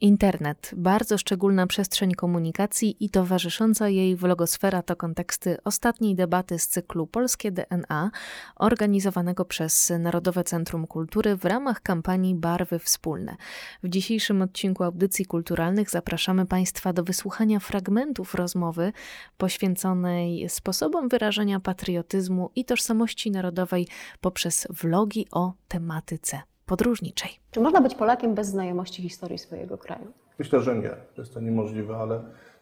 Internet, bardzo szczególna przestrzeń komunikacji i towarzysząca jej vlogosfera to konteksty ostatniej debaty z cyklu Polskie DNA, organizowanego przez Narodowe Centrum Kultury w ramach kampanii Barwy Wspólne. W dzisiejszym odcinku audycji kulturalnych zapraszamy Państwa do wysłuchania fragmentów rozmowy poświęconej sposobom wyrażania patriotyzmu i tożsamości narodowej poprzez vlogi o tematyce podróżniczej. Czy można być Polakiem bez znajomości historii swojego kraju? Myślę, że nie. Jest to niemożliwe, ale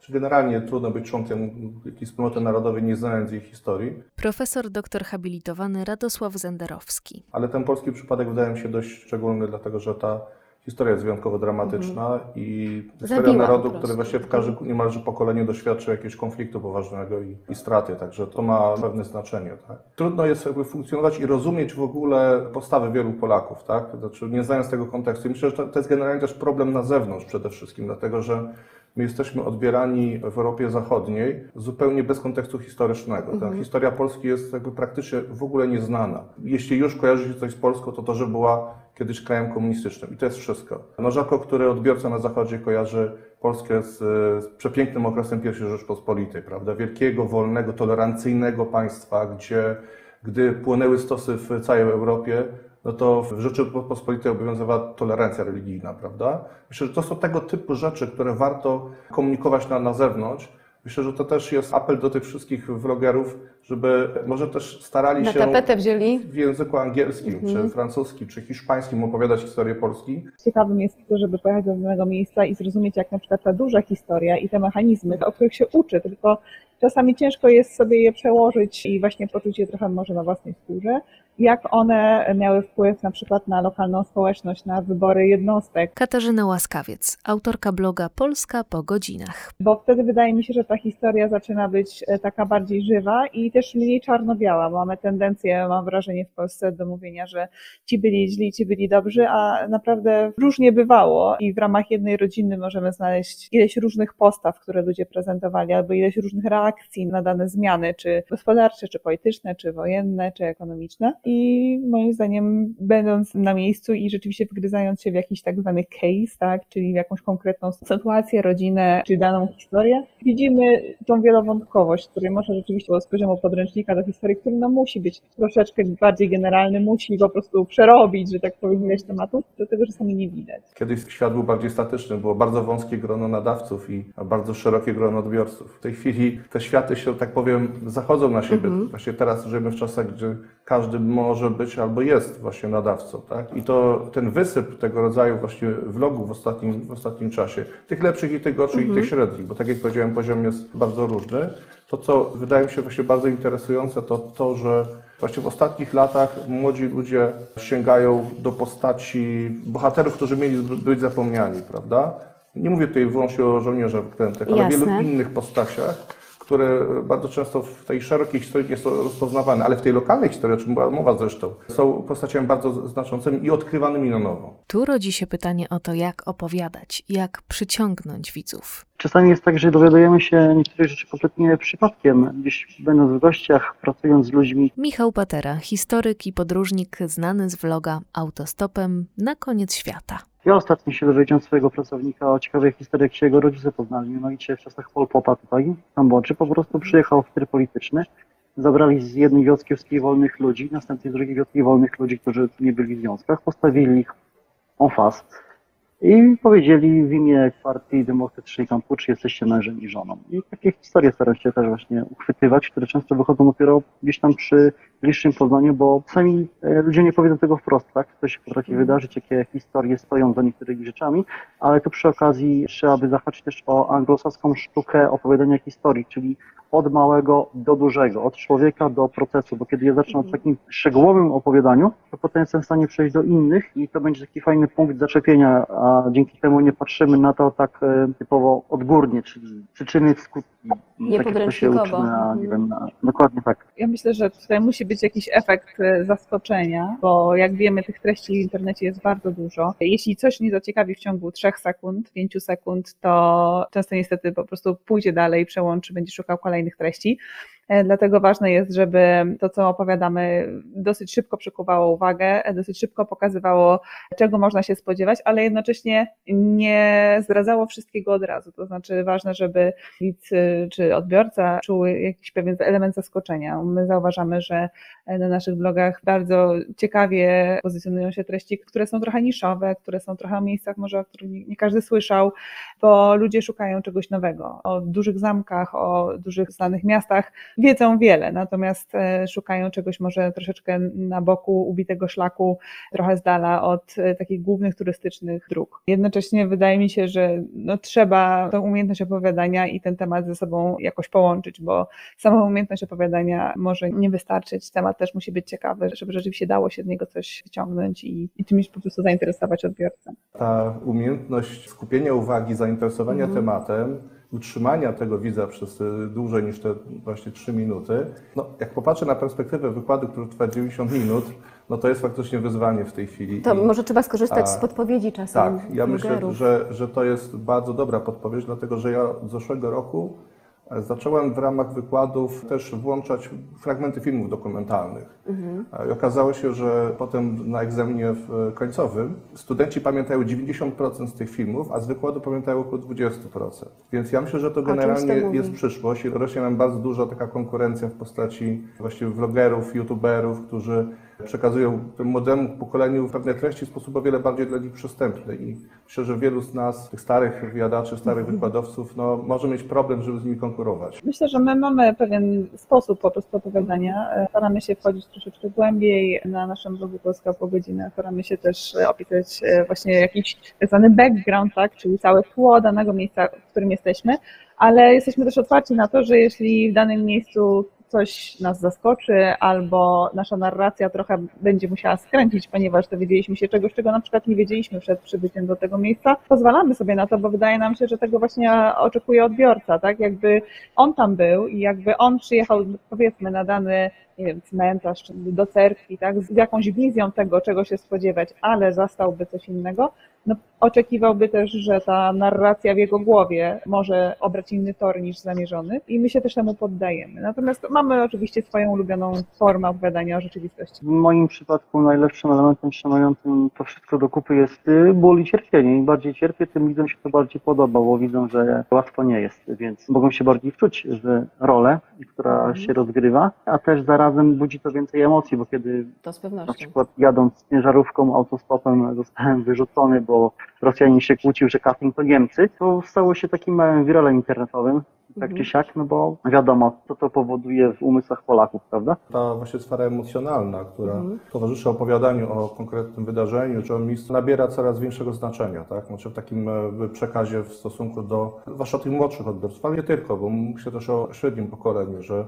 generalnie trudno być członkiem jakiejś wspólnoty narodowej, nie znając jej historii. Profesor doktor habilitowany Radosław Zenderowski. Ale ten polski przypadek wydaje mi się dość szczególny, dlatego że ta historia jest wyjątkowo dramatyczna mm. i historia Zabiła narodu, który właśnie w każdym niemalże pokoleniu doświadczył jakiegoś konfliktu poważnego i, i straty, także to ma pewne znaczenie. Tak? Trudno jest jakby funkcjonować i rozumieć w ogóle postawy wielu Polaków, tak? znaczy nie znając tego kontekstu. I myślę, że to, to jest generalnie też problem na zewnątrz przede wszystkim, dlatego że My jesteśmy odbierani w Europie Zachodniej zupełnie bez kontekstu historycznego. Ta historia Polski jest jakby praktycznie w ogóle nieznana. Jeśli już kojarzy się coś z Polską, to to, że była kiedyś krajem komunistycznym. I to jest wszystko. No rzadko który odbiorca na Zachodzie kojarzy Polskę z, z przepięknym okresem I Rzeczpospolitej, prawda? Wielkiego, wolnego, tolerancyjnego państwa, gdzie gdy płynęły stosy w całej Europie, no to w Rzeczypospolitej obowiązywała tolerancja religijna, prawda? Myślę, że to są tego typu rzeczy, które warto komunikować na, na zewnątrz. Myślę, że to też jest apel do tych wszystkich vlogerów, żeby może też starali Na się tapetę wzięli w języku angielskim, Mhm. czy francuskim, czy hiszpańskim opowiadać historię Polski. Ciekawym jest to, żeby pojechać do danego miejsca i zrozumieć, jak na przykład ta duża historia i te mechanizmy, o których się uczy, tylko czasami ciężko jest sobie je przełożyć i właśnie poczuć je trochę może na własnej skórze, jak one miały wpływ na przykład na lokalną społeczność, na wybory jednostek, Katarzyna Łaskawiec, autorka bloga Polska po godzinach. bo wtedy wydaje mi się, że ta historia zaczyna być e, taka bardziej żywa i też mniej czarno-biała. Mamy tendencję, mam wrażenie w Polsce do mówienia, że ci byli źli, ci byli dobrzy, a naprawdę różnie bywało i w ramach jednej rodziny możemy znaleźć ileś różnych postaw, które ludzie prezentowali, albo ileś różnych reakcji na dane zmiany, czy gospodarcze, czy polityczne, czy wojenne, czy ekonomiczne. I moim zdaniem, będąc na miejscu i rzeczywiście wgryzając się w jakiś tak zwany case, tak, czyli w jakąś konkretną sytuację, rodzinę, czy daną historię, widzimy tą wielowątkowość, której może rzeczywiście z poziomu podręcznika do historii, który no musi być troszeczkę bardziej generalny, musi po prostu przerobić, że tak powiem, ileś tematów, do tego czasami nie widać. Kiedyś świat był bardziej statyczny, było bardzo wąskie grono nadawców i bardzo szerokie grono odbiorców. W tej chwili te światy się, tak powiem, zachodzą na siebie. Właśnie teraz żyjemy w czasach, gdzie każdy może być albo jest właśnie nadawcą. Tak? I to ten wysyp tego rodzaju właśnie vlogów w ostatnim, w ostatnim czasie, tych lepszych i tych gorszych i tych średnich, bo tak jak powiedziałem, poziom jest bardzo różny. To, co wydaje mi się właśnie bardzo interesujące, to to, że właśnie w ostatnich latach młodzi ludzie sięgają do postaci bohaterów, którzy mieli być zapomniani, prawda? Nie mówię tutaj wyłącznie o żołnierzach wyklętych, ale Jasne. wielu innych postaciach, które bardzo często w tej szerokiej historii nie są rozpoznawane, ale w tej lokalnej historii, o czym była mowa zresztą, są postaciami bardzo znaczącymi i odkrywanymi na nowo. Tu rodzi się pytanie o to, jak opowiadać, jak przyciągnąć widzów. Czasami jest tak, że dowiadujemy się niektórych rzeczy kompletnie przypadkiem, gdzieś będąc w gościach, pracując z ludźmi. Michał Patera, historyk i podróżnik znany z vloga Autostopem na koniec świata. Ja ostatnio się dowiedziałem swojego pracownika o ciekawej historii, jak się jego rodzice poznali, mianowicie w czasach Pol Pota tutaj Kambodży. Po prostu przyjechał w styr polityczny, zabrali z jednej wioski wolnych ludzi, następnie z drugiej wioski wolnych ludzi, którzy nie byli w związkach, postawili ich en face i powiedzieli w imię partii demokratycznej Kampuczy jesteście mężem i żoną. I takie historie staram się też właśnie uchwytywać, które często wychodzą dopiero gdzieś tam przy bliższym poznaniu, bo sami e, ludzie nie powiedzą tego wprost, tak? Co się potrafi wydarzyć, jakie historie stoją za niektórymi rzeczami, ale tu przy okazji trzeba by zahaczyć też o anglosaską sztukę opowiadania historii, czyli od małego do dużego, od człowieka do procesu, bo kiedy ja zacznę od takim szczegółowym opowiadaniu, to potem jestem w stanie przejść do innych i to będzie taki fajny punkt zaczepienia, a dzięki temu nie patrzymy na to tak e, typowo odgórnie, czyli przyczyny, skutki, Nie tak jak to się podręcznikowo. uczy na, nie wiem, na, dokładnie tak. Ja myślę, że tutaj musi być jakiś efekt e, zaskoczenia, bo jak wiemy, tych treści w internecie jest bardzo dużo. Jeśli coś nie zaciekawi w ciągu 3 sekund, 5 sekund, to często niestety po prostu pójdzie dalej, przełączy, będzie szukał kolejnych treści. E, dlatego ważne jest, żeby to, co opowiadamy, dosyć szybko przykuwało uwagę, e, dosyć szybko pokazywało, czego można się spodziewać, ale jednocześnie nie zdradzało wszystkiego od razu. To znaczy ważne, żeby widz czy odbiorca czuł jakiś pewien element zaskoczenia. My zauważamy, że na naszych blogach bardzo ciekawie pozycjonują się treści, które są trochę niszowe, które są trochę o miejscach może, o których nie każdy słyszał, bo ludzie szukają czegoś nowego. O dużych zamkach, o dużych znanych miastach wiedzą wiele, natomiast e, szukają czegoś może troszeczkę na boku ubitego szlaku, trochę z dala od e, takich głównych turystycznych dróg. Jednocześnie wydaje mi się, że no, trzeba tą umiejętność opowiadania i ten temat ze sobą jakoś połączyć, bo sama umiejętność opowiadania może nie wystarczyć. Temat też musi być ciekawy, żeby rzeczywiście dało się z niego coś wyciągnąć i, i czymś po prostu zainteresować odbiorcę. Ta umiejętność skupienia uwagi, zainteresowania mhm. tematem, utrzymania tego widza przez y, dłużej niż te właśnie 3 minuty. No, jak popatrzę na perspektywę wykładu, który trwa 90 minut, no to jest faktycznie wyzwanie w tej chwili. To I, może trzeba skorzystać a, z podpowiedzi czasem. Tak, ja myślę, że, że to jest bardzo dobra podpowiedź, dlatego że ja z zeszłego roku Zacząłem w ramach wykładów też włączać fragmenty filmów dokumentalnych. Mhm. I okazało się, że potem na egzaminie końcowym studenci pamiętają 90% z tych filmów, a z wykładu pamiętają około 20%. Więc ja myślę, że to generalnie jest przyszłość i rośnie nam bardzo duża taka konkurencja w postaci właściwie vlogerów, youtuberów, którzy przekazują tym młodemu pokoleniu pewne treści w sposób o wiele bardziej dla nich przystępny i myślę, że wielu z nas, tych starych wywiadaczy, starych mhm. wykładowców, no, może mieć problem, żeby z nimi konkurować. Myślę, że my mamy pewien sposób po prostu opowiadania. Staramy się wchodzić troszeczkę głębiej na naszym blogu Polska po godzinę. Staramy się też opisać e, właśnie jakiś tak zwany background, tak, czyli całe tło danego miejsca, w którym jesteśmy, ale jesteśmy też otwarci na to, że jeśli w danym miejscu coś nas zaskoczy, albo nasza narracja trochę będzie musiała skręcić, ponieważ dowiedzieliśmy się czegoś, czego na przykład nie wiedzieliśmy przed przybyciem do tego miejsca, pozwalamy sobie na to, bo wydaje nam się, że tego właśnie oczekuje odbiorca, tak? Jakby on tam był i jakby on przyjechał, powiedzmy, na dany nie wiem, cmentarz czy do cerkwi, tak, z jakąś wizją tego, czego się spodziewać, ale zastałby coś innego, no, oczekiwałby też, że ta narracja w jego głowie może obrać inny tor niż zamierzony i my się też temu poddajemy. Natomiast mamy oczywiście swoją ulubioną formę opowiadania o rzeczywistości. W moim przypadku najlepszym elementem trzymującym to wszystko do kupy jest y, ból i cierpienie. Im bardziej cierpię, tym widzom się to bardziej podoba, bo widzą, że łatwo nie jest, więc mogą się bardziej wczuć w rolę, która się rozgrywa, a też zarazem budzi to więcej emocji, bo kiedy na przykład jadąc ciężarówką, autostopem zostałem wyrzucony, bo bo Rosjanin się kłócił, że Katyń to Niemcy, to stało się takim małym wiralem internetowym, tak mhm. czy siak, no bo wiadomo, co to powoduje w umysłach Polaków, prawda? Ta właśnie sfera emocjonalna, która mhm. towarzyszy opowiadaniu o konkretnym wydarzeniu czy o miejscu, nabiera coraz większego znaczenia, tak? Znaczy w takim e, przekazie w stosunku do, zwłaszcza tych młodszych odbiorców, ale nie tylko, bo myślę też o średnim pokoleniu, że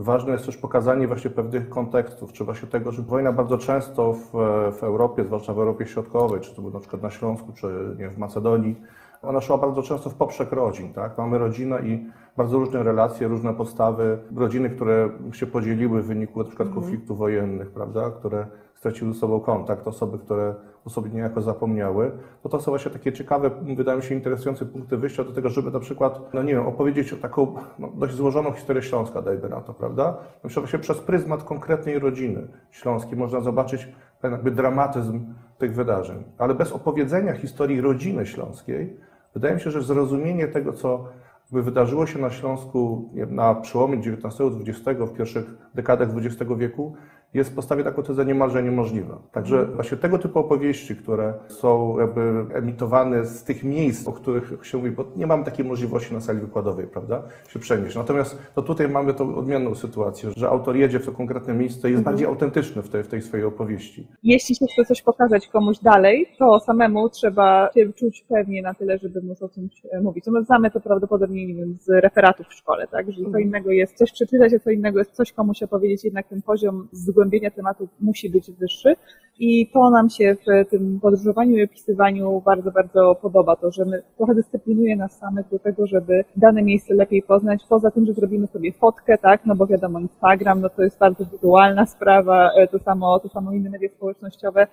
Ważne jest też pokazanie właśnie pewnych kontekstów, czy właśnie tego, że wojna bardzo często w, w Europie, zwłaszcza w Europie Środkowej, czy to na przykład na Śląsku, czy nie, w Macedonii, ona szła bardzo często w poprzek rodzin, tak? Mamy rodzinę i bardzo różne relacje, różne podstawy, rodziny, które się podzieliły w wyniku na przykład mhm. konfliktów wojennych, prawda? Które straciły ze sobą kontakt, osoby, które o sobie niejako zapomniały, to to są właśnie takie ciekawe, wydają mi się interesujące punkty wyjścia do tego, żeby na przykład, no nie wiem, opowiedzieć o taką no, dość złożoną historię Śląska, dajmy na to, prawda? Na przykład właśnie przez pryzmat konkretnej rodziny śląskiej można zobaczyć ten jakby dramatyzm tych wydarzeń. Ale bez opowiedzenia historii rodziny śląskiej, wydaje mi się, że zrozumienie tego, co wydarzyło się na Śląsku na przełomie XIX-XX, w pierwszych dekadach XX wieku, jest postawię taką tezę niemalże niemożliwa. Także mhm. właśnie tego typu opowieści, które są jakby emitowane z tych miejsc, o których się mówi, bo nie mamy takiej możliwości na sali wykładowej, prawda, się przenieść. Natomiast to tutaj mamy tą odmienną sytuację, że autor jedzie w to konkretne miejsce i jest mhm. bardziej autentyczny w tej, w tej swojej opowieści. Jeśli się chce coś pokazać komuś dalej, to samemu trzeba się czuć pewnie na tyle, żeby móc o czymś e, mówić. My znamy to prawdopodobnie, nie wiem, z referatów w szkole, tak, że co mhm. innego jest coś przeczytać, a co innego jest coś komuś opowiedzieć, jednak ten poziom z zgłębienia tematu musi być wyższy i to nam się w tym podróżowaniu i opisywaniu bardzo, bardzo podoba, to, że my trochę dyscyplinuje nas samych do tego, żeby dane miejsce lepiej poznać, poza tym, że zrobimy sobie fotkę, tak, no bo wiadomo, Instagram, no to jest bardzo wizualna sprawa, e, to samo, to samo inne media społecznościowe,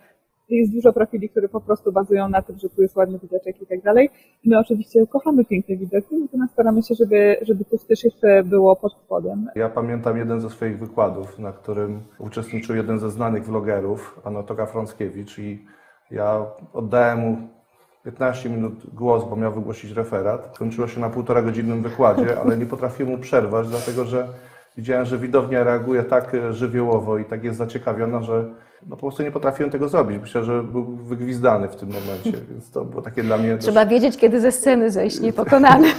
jest dużo profili, które po prostu bazują na tym, że tu jest ładny widoczek i tak dalej. My oczywiście kochamy piękne widoki, natomiast staramy się, żeby, żeby to też jeszcze było pod spodem. Ja pamiętam jeden ze swoich wykładów, na którym uczestniczył jeden ze znanych vlogerów, pan Otoka Frąckiewicz i ja oddałem mu 15 minut głos, bo miał wygłosić referat. Kończyło się na półtora godzinnym wykładzie, ale nie potrafiłem mu przerwać, dlatego że widziałem, że widownia reaguje tak żywiołowo i tak jest zaciekawiona, że no po prostu nie potrafiłem tego zrobić. Myślę, że był wygwizdany w tym momencie, więc to było takie dla mnie... Trzeba wiedzieć, kiedy ze sceny zejść niepokonany.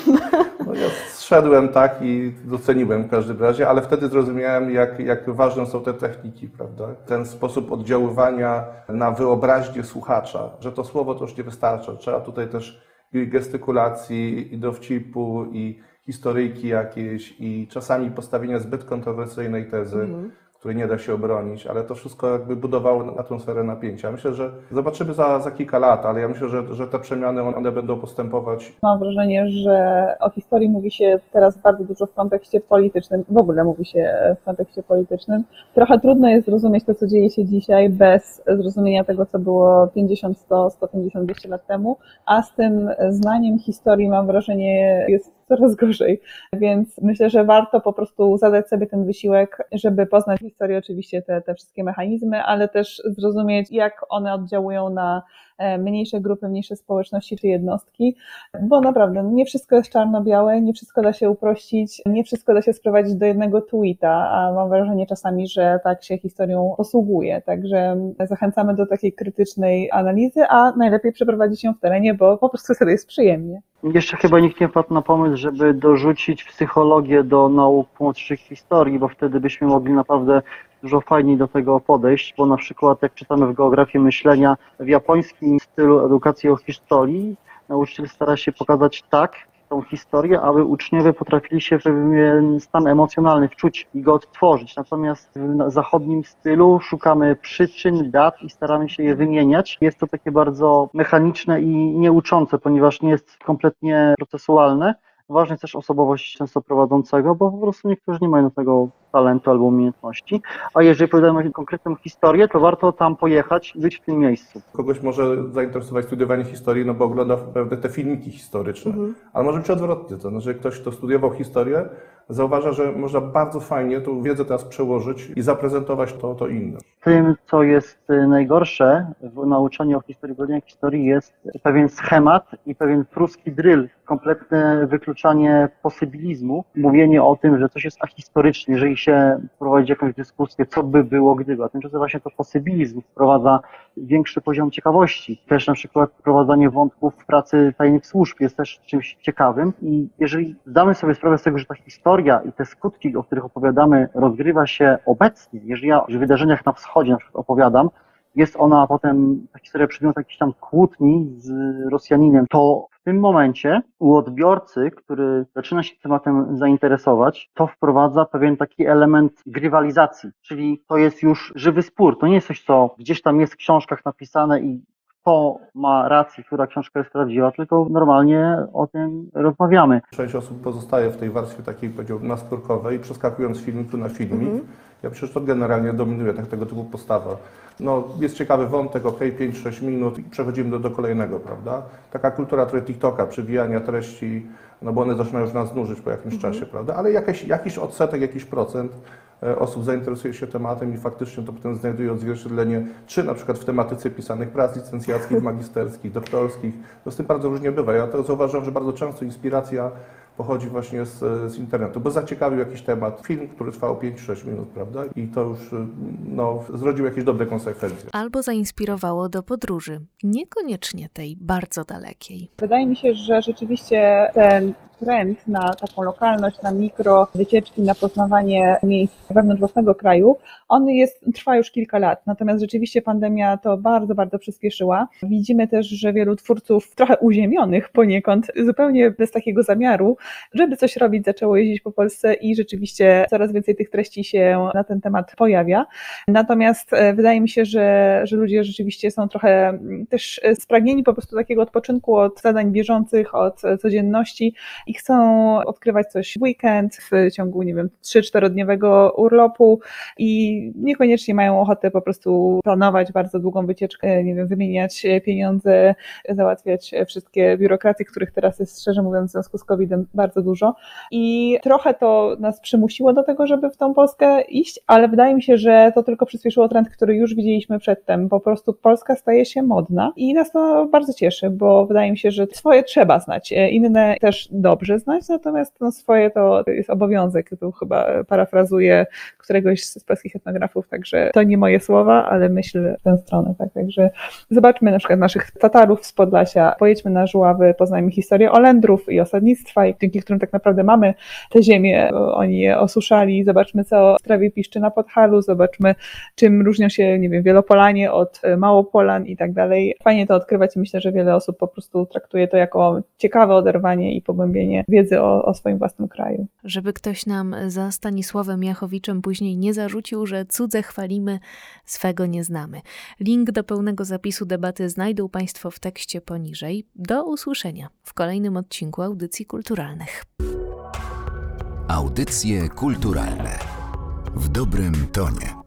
No ja zszedłem tak i doceniłem w każdym razie, ale wtedy zrozumiałem, jak, jak ważne są te techniki, prawda? Ten sposób oddziaływania na wyobraźnię słuchacza, że to słowo to już nie wystarcza. Trzeba tutaj też i gestykulacji, i dowcipu, i historyjki jakieś, i czasami postawienia zbyt kontrowersyjnej tezy. Mm której nie da się obronić, ale to wszystko jakby budowało atmosferę napięcia. Myślę, że zobaczymy za, za kilka lat, ale ja myślę, że, że te przemiany one będą postępować. Mam wrażenie, że o historii mówi się teraz bardzo dużo w kontekście politycznym, w ogóle mówi się w kontekście politycznym. Trochę trudno jest zrozumieć to, co dzieje się dzisiaj bez zrozumienia tego, co było 50, 100, 150, 200 lat temu, a z tym znaniem historii mam wrażenie jest coraz gorzej. Więc myślę, że warto po prostu zadać sobie ten wysiłek, żeby poznać historię, oczywiście te, te wszystkie mechanizmy, ale też zrozumieć, jak one oddziałują na mniejsze grupy, mniejsze społeczności czy jednostki, bo naprawdę nie wszystko jest czarno-białe, nie wszystko da się uprościć, nie wszystko da się sprowadzić do jednego tweeta, a mam wrażenie czasami, że tak się historią posługuje. Także zachęcamy do takiej krytycznej analizy, a najlepiej przeprowadzić ją w terenie, bo po prostu wtedy jest przyjemnie. Jeszcze chyba nikt nie wpadł na pomysł, żeby dorzucić psychologię do nauk młodszych historii, bo wtedy byśmy mogli naprawdę dużo fajniej do tego podejść, bo na przykład jak czytamy w geografii myślenia, w japońskim stylu edukacji o historii nauczyciel stara się pokazać tak tą historię, aby uczniowie potrafili się w pewien stan emocjonalny wczuć i go odtworzyć. Natomiast w zachodnim stylu szukamy przyczyn, dat i staramy się je wymieniać. Jest to takie bardzo mechaniczne i nieuczące, ponieważ nie jest kompletnie procesualne. Ważna jest też osobowość często prowadzącego, bo po prostu niektórzy nie mają do tego talentu albo umiejętności. A jeżeli opowiadamy konkretną historię, to warto tam pojechać i być w tym miejscu. Kogoś może zainteresować studiowanie historii, no bo ogląda pewne te filmiki historyczne. Mhm. Ale może być odwrotnie, to znaczy ktoś, kto studiował historię, zauważa, że można bardzo fajnie tą wiedzę teraz przełożyć i zaprezentować to, to innym. Tym, co jest y, najgorsze w nauczaniu o historii, historii, jest pewien schemat i pewien pruski drill, kompletne wykluczanie posybilizmu, mówienie o tym, że coś jest ahistoryczne, jeżeli się prowadzi jakąś dyskusję, co by było gdyby, a tymczasem właśnie to posybilizm wprowadza większy poziom ciekawości. Też na przykład wprowadzanie wątków w pracy tajnych służb jest też czymś ciekawym i jeżeli zdamy sobie sprawę z tego, że ta historia i te skutki, o których opowiadamy, rozgrywa się obecnie, jeżeli ja o wydarzeniach na wschodzie na przykład opowiadam, jest ona potem, ta historia przedmiot jakiejś tam kłótni z Rosjaninem, to w tym momencie u odbiorcy, który zaczyna się tematem zainteresować, to wprowadza pewien taki element grywalizacji, czyli to jest już żywy spór. To nie jest coś, co gdzieś tam jest w książkach napisane i kto ma rację, która książka jest prawdziwa, tylko normalnie o tym rozmawiamy. Część osób pozostaje w tej warstwie takiej, powiedziałbym, naskórkowej, przeskakując z filmiku na filmik. -hmm. Ja że to generalnie dominuje tak, tego typu postawa. No, jest ciekawy wątek, ok, 5-6 minut i przechodzimy do, do kolejnego, prawda? Taka kultura trochę TikToka, przywijania treści, no bo one zaczynają już nas nużyć po jakimś mhm. czasie, prawda? Ale jakiś, jakiś odsetek, jakiś procent osób zainteresuje się tematem i faktycznie to potem znajduje odzwierciedlenie, czy na przykład w tematyce pisanych prac licencjackich, magisterskich, doktorskich. To z tym bardzo różnie bywa. Ja to zauważam, że bardzo często inspiracja pochodzi właśnie z, z, internetu, bo zaciekawił jakiś temat, film, który trwał 5-6 minut, prawda? I to już no, zrodził jakieś dobre konsekwencje. Albo zainspirowało do podróży, niekoniecznie tej bardzo dalekiej. Wydaje mi się, że rzeczywiście ten trend na taką lokalność, na mikro wycieczki, na poznawanie miejsc wewnątrz własnego kraju, on jest, trwa już kilka lat. Natomiast rzeczywiście pandemia to bardzo, bardzo przyspieszyła. Widzimy też, że wielu twórców trochę uziemionych poniekąd, zupełnie bez takiego zamiaru, żeby coś robić, zaczęło jeździć po Polsce i rzeczywiście coraz więcej tych treści się na ten temat pojawia. Natomiast e, wydaje mi się, że, że ludzie rzeczywiście są trochę mm, też spragnieni po prostu takiego odpoczynku od zadań bieżących, od codzienności i chcą odkrywać coś w weekend, w ciągu, nie wiem, 3-4-dniowego urlopu i niekoniecznie mają ochotę po prostu planować bardzo długą wycieczkę, nie wiem, wymieniać pieniądze, załatwiać wszystkie biurokracje, których teraz jest, szczerze mówiąc, w związku z COVID-em bardzo dużo. I trochę to nas przymusiło do tego, żeby w tą Polskę iść, ale wydaje mi się, że to tylko przyspieszyło trend, który już widzieliśmy przedtem. Po prostu Polska staje się modna i nas to bardzo cieszy, bo wydaje mi się, że swoje trzeba znać, inne też dobrze znać, natomiast no swoje to jest obowiązek. Tu chyba parafrazuję któregoś z polskich etnografów, także to nie moje słowa, ale myśl w tę stronę. Tak? Także zobaczmy na przykład naszych Tatarów z Podlasia, pojedźmy na Żuławy, poznajmy historię Olendrów i osadnictwa, i dzięki którym tak naprawdę mamy te ziemię, oni je osuszali, zobaczmy co w trawie piszczy na Podhalu, zobaczmy czym różnią się, nie wiem, Wielopolanie od Małopolan i tak dalej. Fajnie to odkrywać i myślę, że wiele osób po prostu traktuje to jako ciekawe oderwanie i pogłębienie wiedzy o, o swoim własnym kraju. Żeby ktoś nam za Stanisławem Jachowiczem później nie zarzucił, że cudze chwalimy, swego nie znamy. Link do pełnego zapisu debaty znajdą Państwo w tekście poniżej. Do usłyszenia w kolejnym odcinku Audycji Kulturalnych. Audycje kulturalne w dobrym tonie.